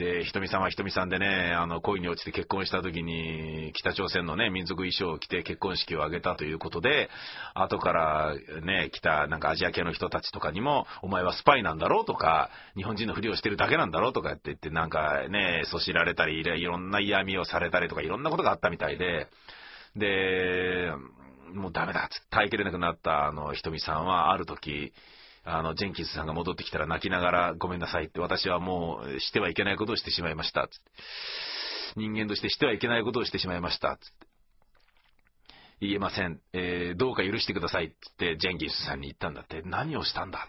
で、ひとみさんはひとみさんでね、あの、恋に落ちて結婚した時に、北朝鮮のね、民族衣装を着て結婚式を挙げたということで、後からね、来たなんかアジア系の人たちとかにも、お前はスパイなんだろうとか、日本人のふりをしてるだけなんだろうとかって言って、なんかね、そしられたり、いろんな嫌味をされたりとか、いろんなことがあったみたいで、で、もうダメだつって耐えきれなくなったあの、ひとみさんは、ある時、あの、ジェンキンスさんが戻ってきたら泣きながらごめんなさいって、私はもうしてはいけないことをしてしまいました、つって。人間としてしてはいけないことをしてしまいました、つって。言えません。えー、どうか許してください、つってジェンキンスさんに言ったんだって。何をしたんだ？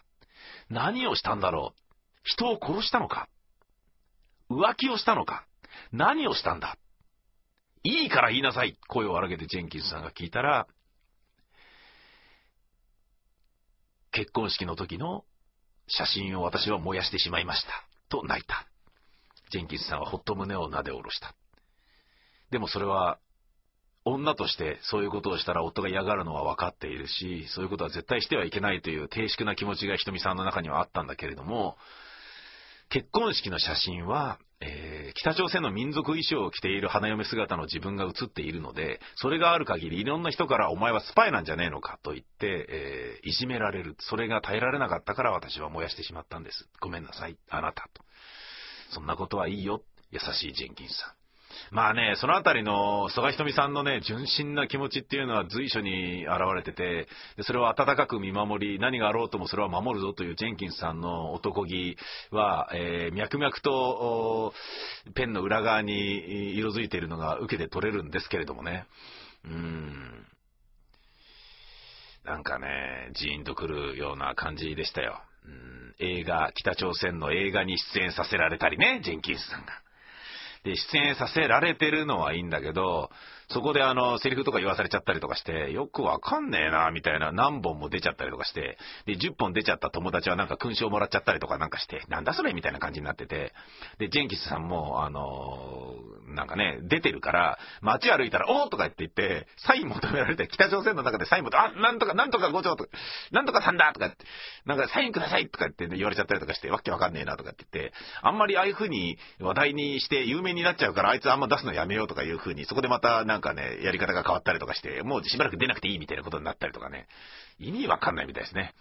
何をしたんだろう？人を殺したのか？浮気をしたのか？何をしたんだ？いいから言いなさい声を荒げてジェンキンスさんが聞いたら、結婚式の時の写真を私は燃やしてしまいました。と泣いた。ジェンキンスさんはほっと胸をなで下ろした。でもそれは、女としてそういうことをしたら夫が嫌がるのは分かっているし、そういうことは絶対してはいけないという低粛な気持ちがひとみさんの中にはあったんだけれども、結婚式の写真はえー、北朝鮮の民族衣装を着ている花嫁姿の自分が映っているので、それがある限りいろんな人からお前はスパイなんじゃねえのかと言って、えー、いじめられる。それが耐えられなかったから私は燃やしてしまったんです。ごめんなさい、あなたと。そんなことはいいよ、優しいジェンキンさん。まあね、そのあたりの曽我ひとみさんのね、純真な気持ちっていうのは随所に現れてて、でそれを温かく見守り、何があろうともそれは守るぞというジェンキンスさんの男気は、えー、脈々とペンの裏側に色づいているのが受けて取れるんですけれどもね。うん。なんかね、ジーンとくるような感じでしたよ。うん、映画、北朝鮮の映画に出演させられたりね、ジェンキンスさんが。で、出演させられてるのはいいんだけど、そこであの、セリフとか言わされちゃったりとかして、よくわかんねえな、みたいな何本も出ちゃったりとかして、で、10本出ちゃった友達はなんか勲章もらっちゃったりとかなんかして、なんだそれみたいな感じになってて、で、ジェンキスさんも、あのなんかね、出てるから、街歩いたら、おーとか言って言って、サイン求められて、北朝鮮の中でサインも、あ、なんとか、なんとか5丁とか、なんとかさんだとかって、なんかサインくださいとか言って、ね、言われちゃったりとかして、わけわかんねえなとかって言って、あんまりああいう風に話題にして有名になっちゃうから、あいつあんま出すのやめようとかいう風に、そこでまたなんかね、やり方が変わったりとかして、もうしばらく出なくていいみたいなことになったりとかね、意味わかんないみたいですね。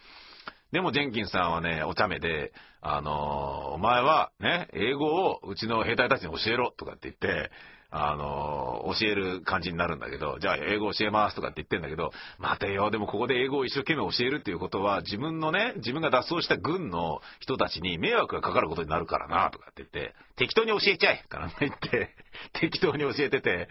でもジェンキンさんはね、お茶目で、あのー、お前はね、英語をうちの兵隊たちに教えろとかって言って、あの、教える感じになるんだけど、じゃあ英語教えますとかって言ってんだけど、待てよ、でもここで英語を一生懸命教えるっていうことは、自分のね、自分が脱走した軍の人たちに迷惑がかかることになるからな、とかって言って、適当に教えちゃえから言って、適当に教えてて、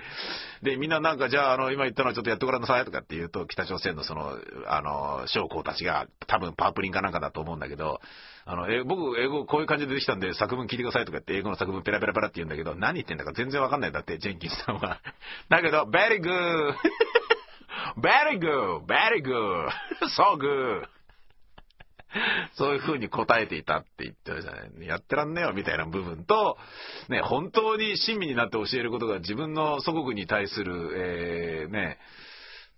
で、みんななんか、じゃあ、あの、今言ったのはちょっとやってごらんなさいとかって言うと、北朝鮮のその、あの、将校たちが、多分パープリンかなんかだと思うんだけど、あの、え、僕、英語こういう感じでできたんで、作文聞いてくださいとか言って、英語の作文ペラペラペラって言うんだけど、何言ってんだか全然わかんないんだって、ジェンキンさんは。だけど、very good! very good! very good! so good! そういう風に答えていたって言ってるじゃない。やってらんねえよみたいな部分と、ね、本当に親身になって教えることが自分の祖国に対する、えー、ね、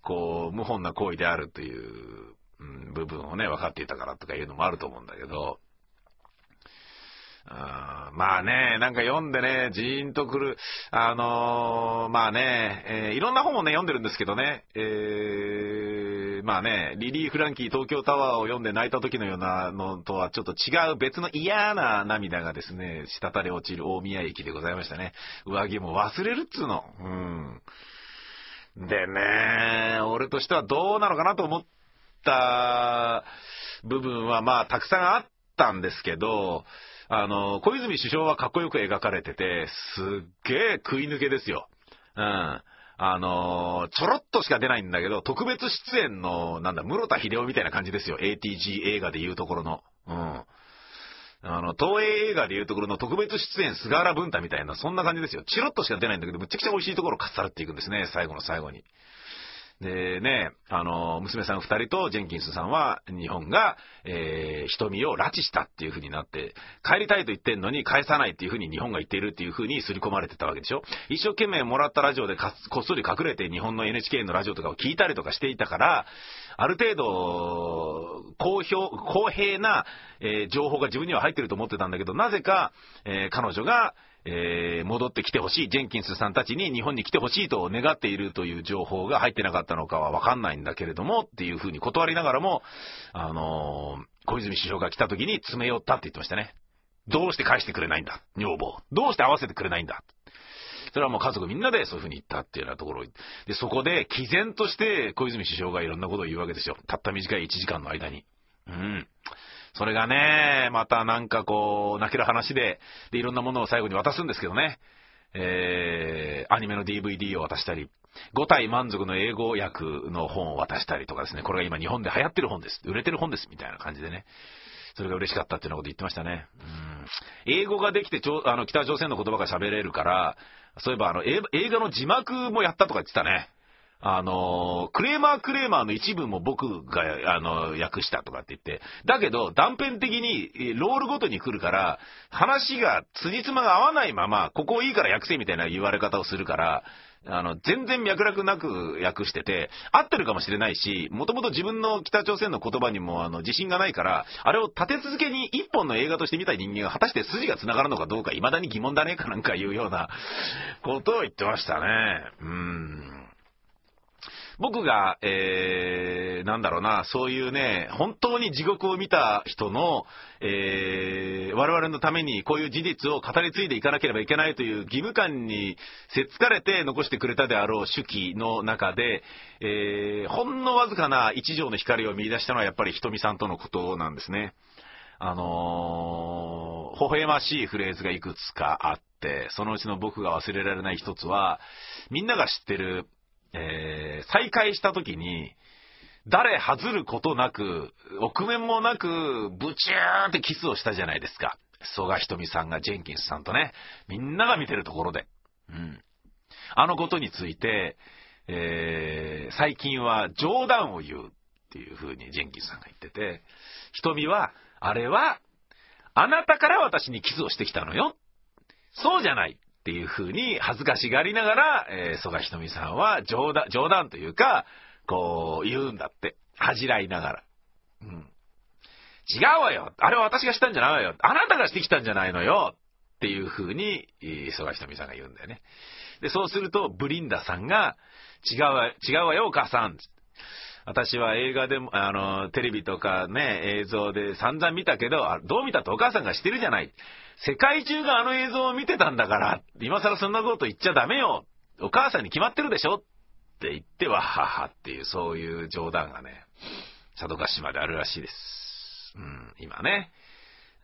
こう、無本な行為であるといううん、部分をね、分かっていたからとかいうのもあると思うんだけど、あまあね、なんか読んでね、ジーンとくる、あのー、まあね、えー、いろんな本をね、読んでるんですけどね、えー、まあね、リリー・フランキー東京タワーを読んで泣いた時のようなのとはちょっと違う別の嫌な涙がですね、滴り落ちる大宮駅でございましたね。上着も忘れるっつうの。うん。でね、俺としてはどうなのかなと思って、った部分は、まあ、たくさんあったんですけど、あの、小泉首相はかっこよく描かれてて、すっげえ食い抜けですよ。うん。あのちょろっとしか出ないんだけど、特別出演の、なんだ、室田秀夫みたいな感じですよ。ATG 映画でいうところの。うん。あの、東映映画でいうところの特別出演菅原文太みたいな、そんな感じですよ。チロッとしか出ないんだけど、むちゃくちゃ美味しいところをかっさらっていくんですね、最後の最後に。でね、あの、娘さん二人とジェンキンスさんは、日本が、えー、瞳を拉致したっていう風になって、帰りたいと言ってんのに返さないっていう風に日本が言っているっていう風に刷り込まれてたわけでしょ？一生懸命もらったラジオでこっそり隠れて日本の NHK のラジオとかを聞いたりとかしていたから、ある程度、公表、公平な、えー、情報が自分には入ってると思ってたんだけど、なぜか、えー、彼女が、えー、戻ってきてほしい、ジェンキンスさんたちに日本に来てほしいと願っているという情報が入ってなかったのかはわかんないんだけれども、っていうふうに断りながらも、あのー、小泉首相が来た時に詰め寄ったって言ってましたね。どうして返してくれないんだ女房。どうして合わせてくれないんだそれはもう家族みんなでそういうふうに言ったっていうようなところ。で、そこで、毅然として小泉首相がいろんなことを言うわけですよ。たった短い1時間の間に。うん。それがね、またなんかこう、泣ける話で、で、いろんなものを最後に渡すんですけどね。えー、アニメの DVD を渡したり、5体満足の英語訳の本を渡したりとかですね、これが今日本で流行ってる本です。売れてる本です。みたいな感じでね。それが嬉しかったっていうようなこと言ってましたね。うん。英語ができてちょ、あの、北朝鮮の言葉が喋れるから、そういえばあの、映画の字幕もやったとか言ってたね。あの、クレーマークレーマーの一部も僕が、あの、訳したとかって言って、だけど断片的にロールごとに来るから、話が辻褄が合わないまま、ここいいから訳せみたいな言われ方をするから、あの、全然脈絡なく訳してて、合ってるかもしれないし、もともと自分の北朝鮮の言葉にもあの自信がないから、あれを立て続けに一本の映画として見た人間が果たして筋が繋がるのかどうか未だに疑問だねかなんかいうようなことを言ってましたね。うん。僕が、えー、なんだろうな、そういうね、本当に地獄を見た人の、えー、我々のためにこういう事実を語り継いでいかなければいけないという義務感にせっつかれて残してくれたであろう手記の中で、えー、ほんのわずかな一条の光を見出したのはやっぱりひとみさんとのことなんですね。あのー、微笑ましいフレーズがいくつかあって、そのうちの僕が忘れられない一つは、みんなが知ってるえー、再会した時に、誰外ることなく、臆面もなく、ブチューってキスをしたじゃないですか。曽我ひとみさんがジェンキンスさんとね、みんなが見てるところで。うん。あのことについて、えー、最近は冗談を言うっていう風にジェンキンスさんが言ってて、ひとみは、あれは、あなたから私にキスをしてきたのよ。そうじゃない。っていう風に恥ずかしがりながら、えー、曽我ひとみさんは冗談、冗談というか、こう、言うんだって。恥じらいながら。うん。違うわよあれは私がしたんじゃないわよあなたがしてきたんじゃないのよっていう風に、曽我ひとみさんが言うんだよね。で、そうすると、ブリンダさんが、違うわ、違うわよ、お母さん。私は映画でも、あの、テレビとかね、映像で散々見たけど、どう見たってお母さんがしてるじゃない。世界中があの映像を見てたんだから、今更そんなこと言っちゃダメよ。お母さんに決まってるでしょって言っては、ははっていう、そういう冗談がね、佐渡島であるらしいです。うん、今ね。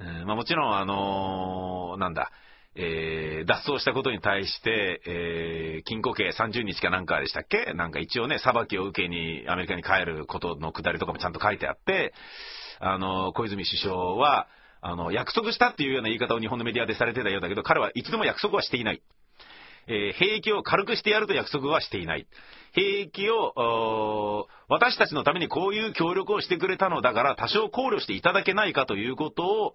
うん、まあもちろん、あのー、なんだ、えー、脱走したことに対して、えー、禁錮刑30日かなんかでしたっけ？なんか一応ね、裁きを受けにアメリカに帰ることのくだりとかもちゃんと書いてあって、あの、小泉首相は、あの、約束したっていうような言い方を日本のメディアでされてたようだけど、彼はいつでも約束はしていない。えー、兵役を軽くしてやると約束はしていない。兵役を、私たちのためにこういう協力をしてくれたのだから多少考慮していただけないかということを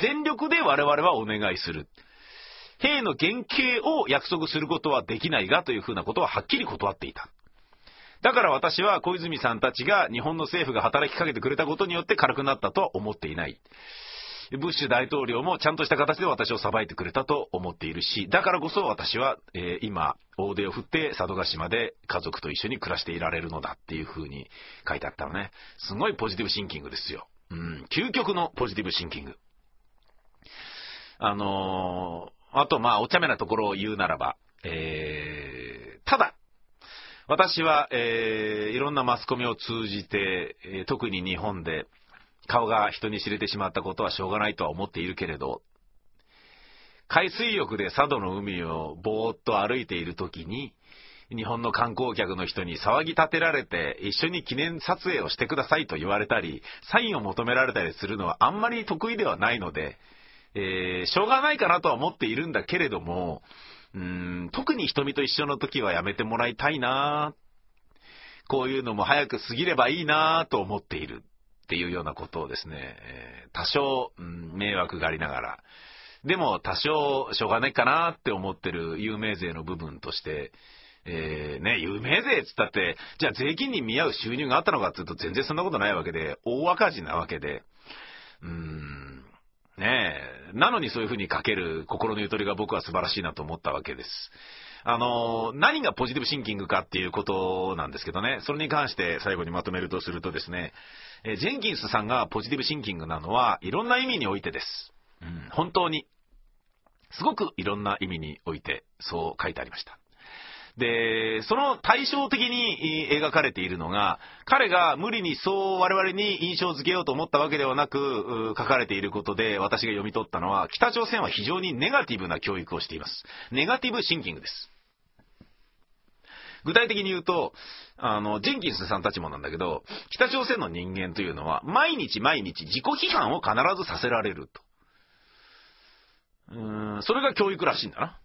全力で我々はお願いする。兵の原型を約束することはできないがというふうなことははっきり断っていた。だから私は小泉さんたちが日本の政府が働きかけてくれたことによって軽くなったとは思っていない。ブッシュ大統領もちゃんとした形で私を裁いてくれたと思っているし、だからこそ私は、えー、今、大手を振って佐渡島で家族と一緒に暮らしていられるのだっていう風に書いてあったのね。すごいポジティブシンキングですよ。うん、究極のポジティブシンキング。あのー、あとまあ、お茶目なところを言うならば、えー、ただ、私は、えー、いろんなマスコミを通じて、え、特に日本で、顔が人に知れてしまったことはしょうがないとは思っているけれど、海水浴で佐渡の海をぼーっと歩いている時に、日本の観光客の人に騒ぎ立てられて一緒に記念撮影をしてくださいと言われたり、サインを求められたりするのはあんまり得意ではないので、えー、しょうがないかなとは思っているんだけれども、うーん特に瞳と一緒の時はやめてもらいたいなこういうのも早く過ぎればいいなと思っている。っていうようなことをですね、え、多少、うん、迷惑がありながら、でも多少しょうがないかなって思ってる有名税の部分として、えー、ね、有名税っつったって、じゃあ税金に見合う収入があったのかっていうと全然そんなことないわけで、大赤字なわけで、うーん、ねえ、なのにそういうふうに書ける心のゆとりが僕は素晴らしいなと思ったわけです。あの、何がポジティブシンキングかっていうことなんですけどね、それに関して最後にまとめるとするとですね、えジェンキンスさんがポジティブシンキングなのは、いろんな意味においてです。うん、本当に。すごくいろんな意味において、そう書いてありました。で、その対照的に描かれているのが、彼が無理にそう我々に印象づけようと思ったわけではなく、書かれていることで私が読み取ったのは、北朝鮮は非常にネガティブな教育をしています。ネガティブシンキングです。具体的に言うと、あの、ジンキンスさんたちもなんだけど、北朝鮮の人間というのは、毎日毎日自己批判を必ずさせられると。うーん、それが教育らしいんだな。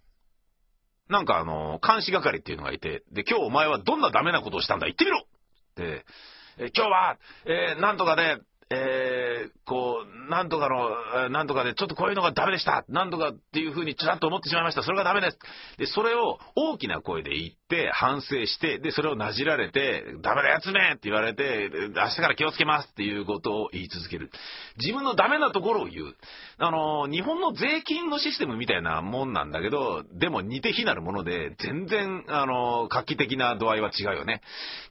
なんかあの、監視係っていうのがいて、で、今日お前はどんなダメなことをしたんだ言ってみろって、え今日は、えー、なんとかね、えー、こう、なんとかの、なんとかで、ちょっとこういうのがダメでした。なんとかっていうふうにちらっと思ってしまいました。それがダメです。で、それを大きな声で言っ、反省して、で、それをなじられて、ダメなやつめって言われて、明日から気をつけますっていうことを言い続ける。自分のダメなところを言う。あの、日本の税金のシステムみたいなもんなんだけど、でも似て非なるもので、全然、あの、画期的な度合いは違うよね。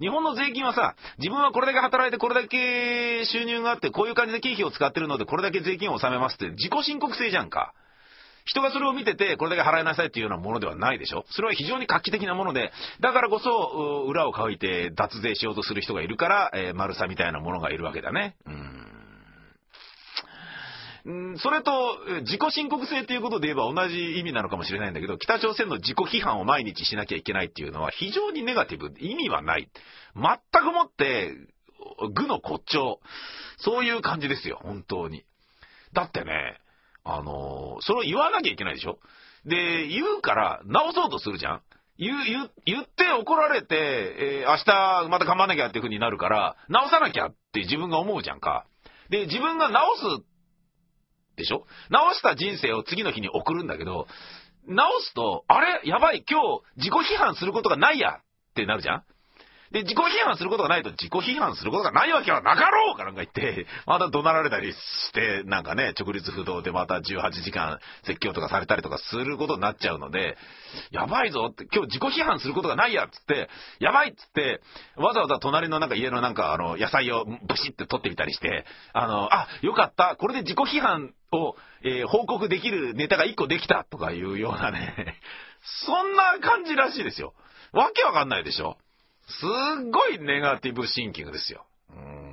日本の税金はさ、自分はこれだけ働いてこれだけ収入があって、こういう感じで経費を使ってるので、これだけ税金を納めますって自己申告制じゃんか。人がそれを見てて、これだけ払いなさいっていうようなものではないでしょ？それは非常に画期的なもので、だからこそ、裏をかいて脱税しようとする人がいるから、えー、丸さみたいなものがいるわけだね。うん。それと、自己申告制っていうことで言えば同じ意味なのかもしれないんだけど、北朝鮮の自己批判を毎日しなきゃいけないっていうのは非常にネガティブ。意味はない。全くもって、具の骨頂。そういう感じですよ、本当に。だってね、あのそれを言わなきゃいけないでしょ？で、言うから直そうとするじゃん？言う、言、言って怒られて、えー、明日また頑張んなきゃっていう風になるから、直さなきゃって自分が思うじゃんか。で、自分が直すでしょ？直した人生を次の日に送るんだけど、直すと、あれ？やばい、今日自己批判することがないやってなるじゃん？で、自己批判することがないと自己批判することがないわけはなかろうかなんか言って、また怒鳴られたりして、なんかね、直立不動でまた18時間説教とかされたりとかすることになっちゃうので、やばいぞって、今日自己批判することがないやっつって、やばいっつって、わざわざ隣のなんか家のなんかあの、野菜をブシって取ってみたりして、あの、あ、よかった、これで自己批判を、えー、報告できるネタが1個できたとかいうようなね、そんな感じらしいですよ。わけわかんないでしょすっごいネガティブシンキングですよ。うん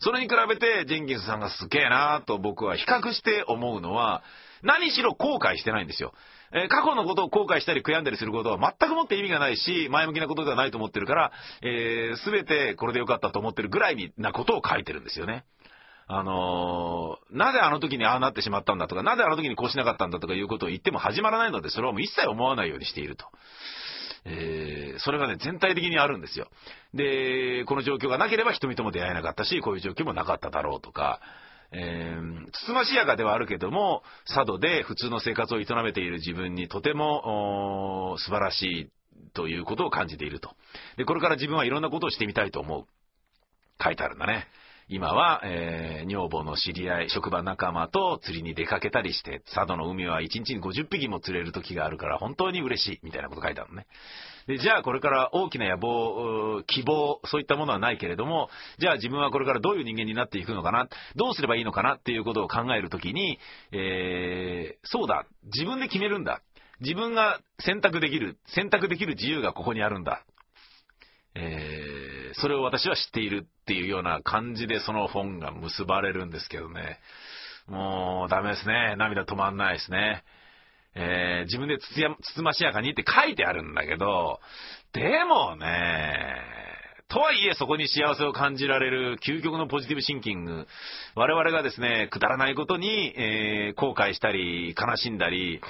それに比べて、ジェンキンスさんがすげえなと僕は比較して思うのは、何しろ後悔してないんですよ。えー、過去のことを後悔したり悔やんだりすることは全くもって意味がないし、前向きなことではないと思ってるから、えー、全てこれでよかったと思ってるぐらいなことを書いてるんですよね。あのー、なぜあの時にああなってしまったんだとか、なぜあの時にこうしなかったんだとかいうことを言っても始まらないので、それはもう一切思わないようにしていると。えー、それがね、全体的にあるんですよ。で、この状況がなければ人々も出会えなかったし、こういう状況もなかっただろうとか、えー、つつましやかではあるけども、佐渡で普通の生活を営めている自分にとても素晴らしいということを感じていると。で、これから自分はいろんなことをしてみたいと思う。書いてあるんだね。今は、えー、女房の知り合い、職場仲間と釣りに出かけたりして、佐渡の海は1日に50匹も釣れる時があるから本当に嬉しい、みたいなこと書いてあるのね。で、じゃあこれから大きな野望、希望、そういったものはないけれども、じゃあ自分はこれからどういう人間になっていくのかな、どうすればいいのかなっていうことを考えるときに、えー、そうだ、自分で決めるんだ。自分が選択できる、選択できる自由がここにあるんだ。えー、それを私は知っているっていうような感じでその本が結ばれるんですけどね。もうダメですね。涙止まんないですね。えー、自分でつつやつつましやかにって書いてあるんだけど、でもね、とはいえそこに幸せを感じられる究極のポジティブシンキング。我々がですね、くだらないことに、えー、後悔したり、悲しんだり、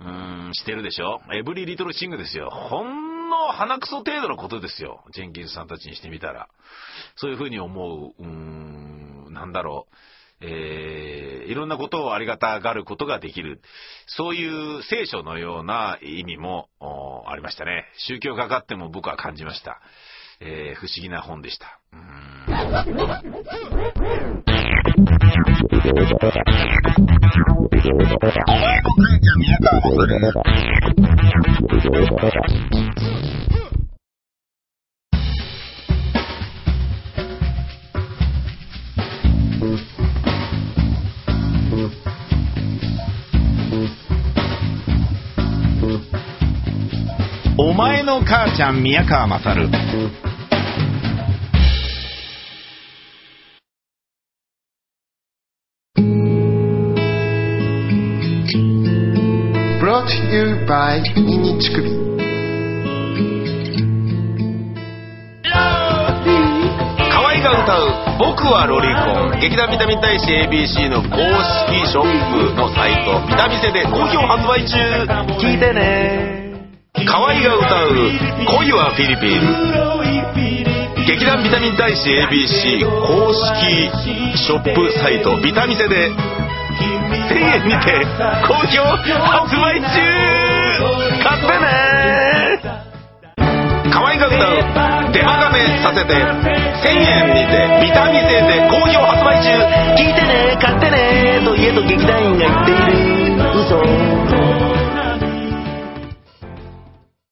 うん、してるでしょエブリリトルシングですよ。ほんんの鼻くそ程度のことですよ。ジェンキンスさんたちにしてみたら。そういうふうに思う、うーん、なんだろう。えー、いろんなことをありがたがることができる。そういう聖書のような意味もありましたね。宗教がかっても僕は感じました。えー、不思議な本でした。お 前の母ちゃん宮川勝。Brought to you by ミニチクビ河合が歌う「僕はロリコン」劇団ビタミン大使 ABC の公式ショップのサイト。ビタミセで好評発売中。聞いてね河合が歌う「恋はフィリピン」劇団ビタミン大使 ABC 公式ショップサイトビタミセで1000円にて好評発売中。買ってね。河合が歌う手間がめさせて1000円にてビタミンで好評発売中。聞いてね買ってねと家と劇団員が言っている。嘘。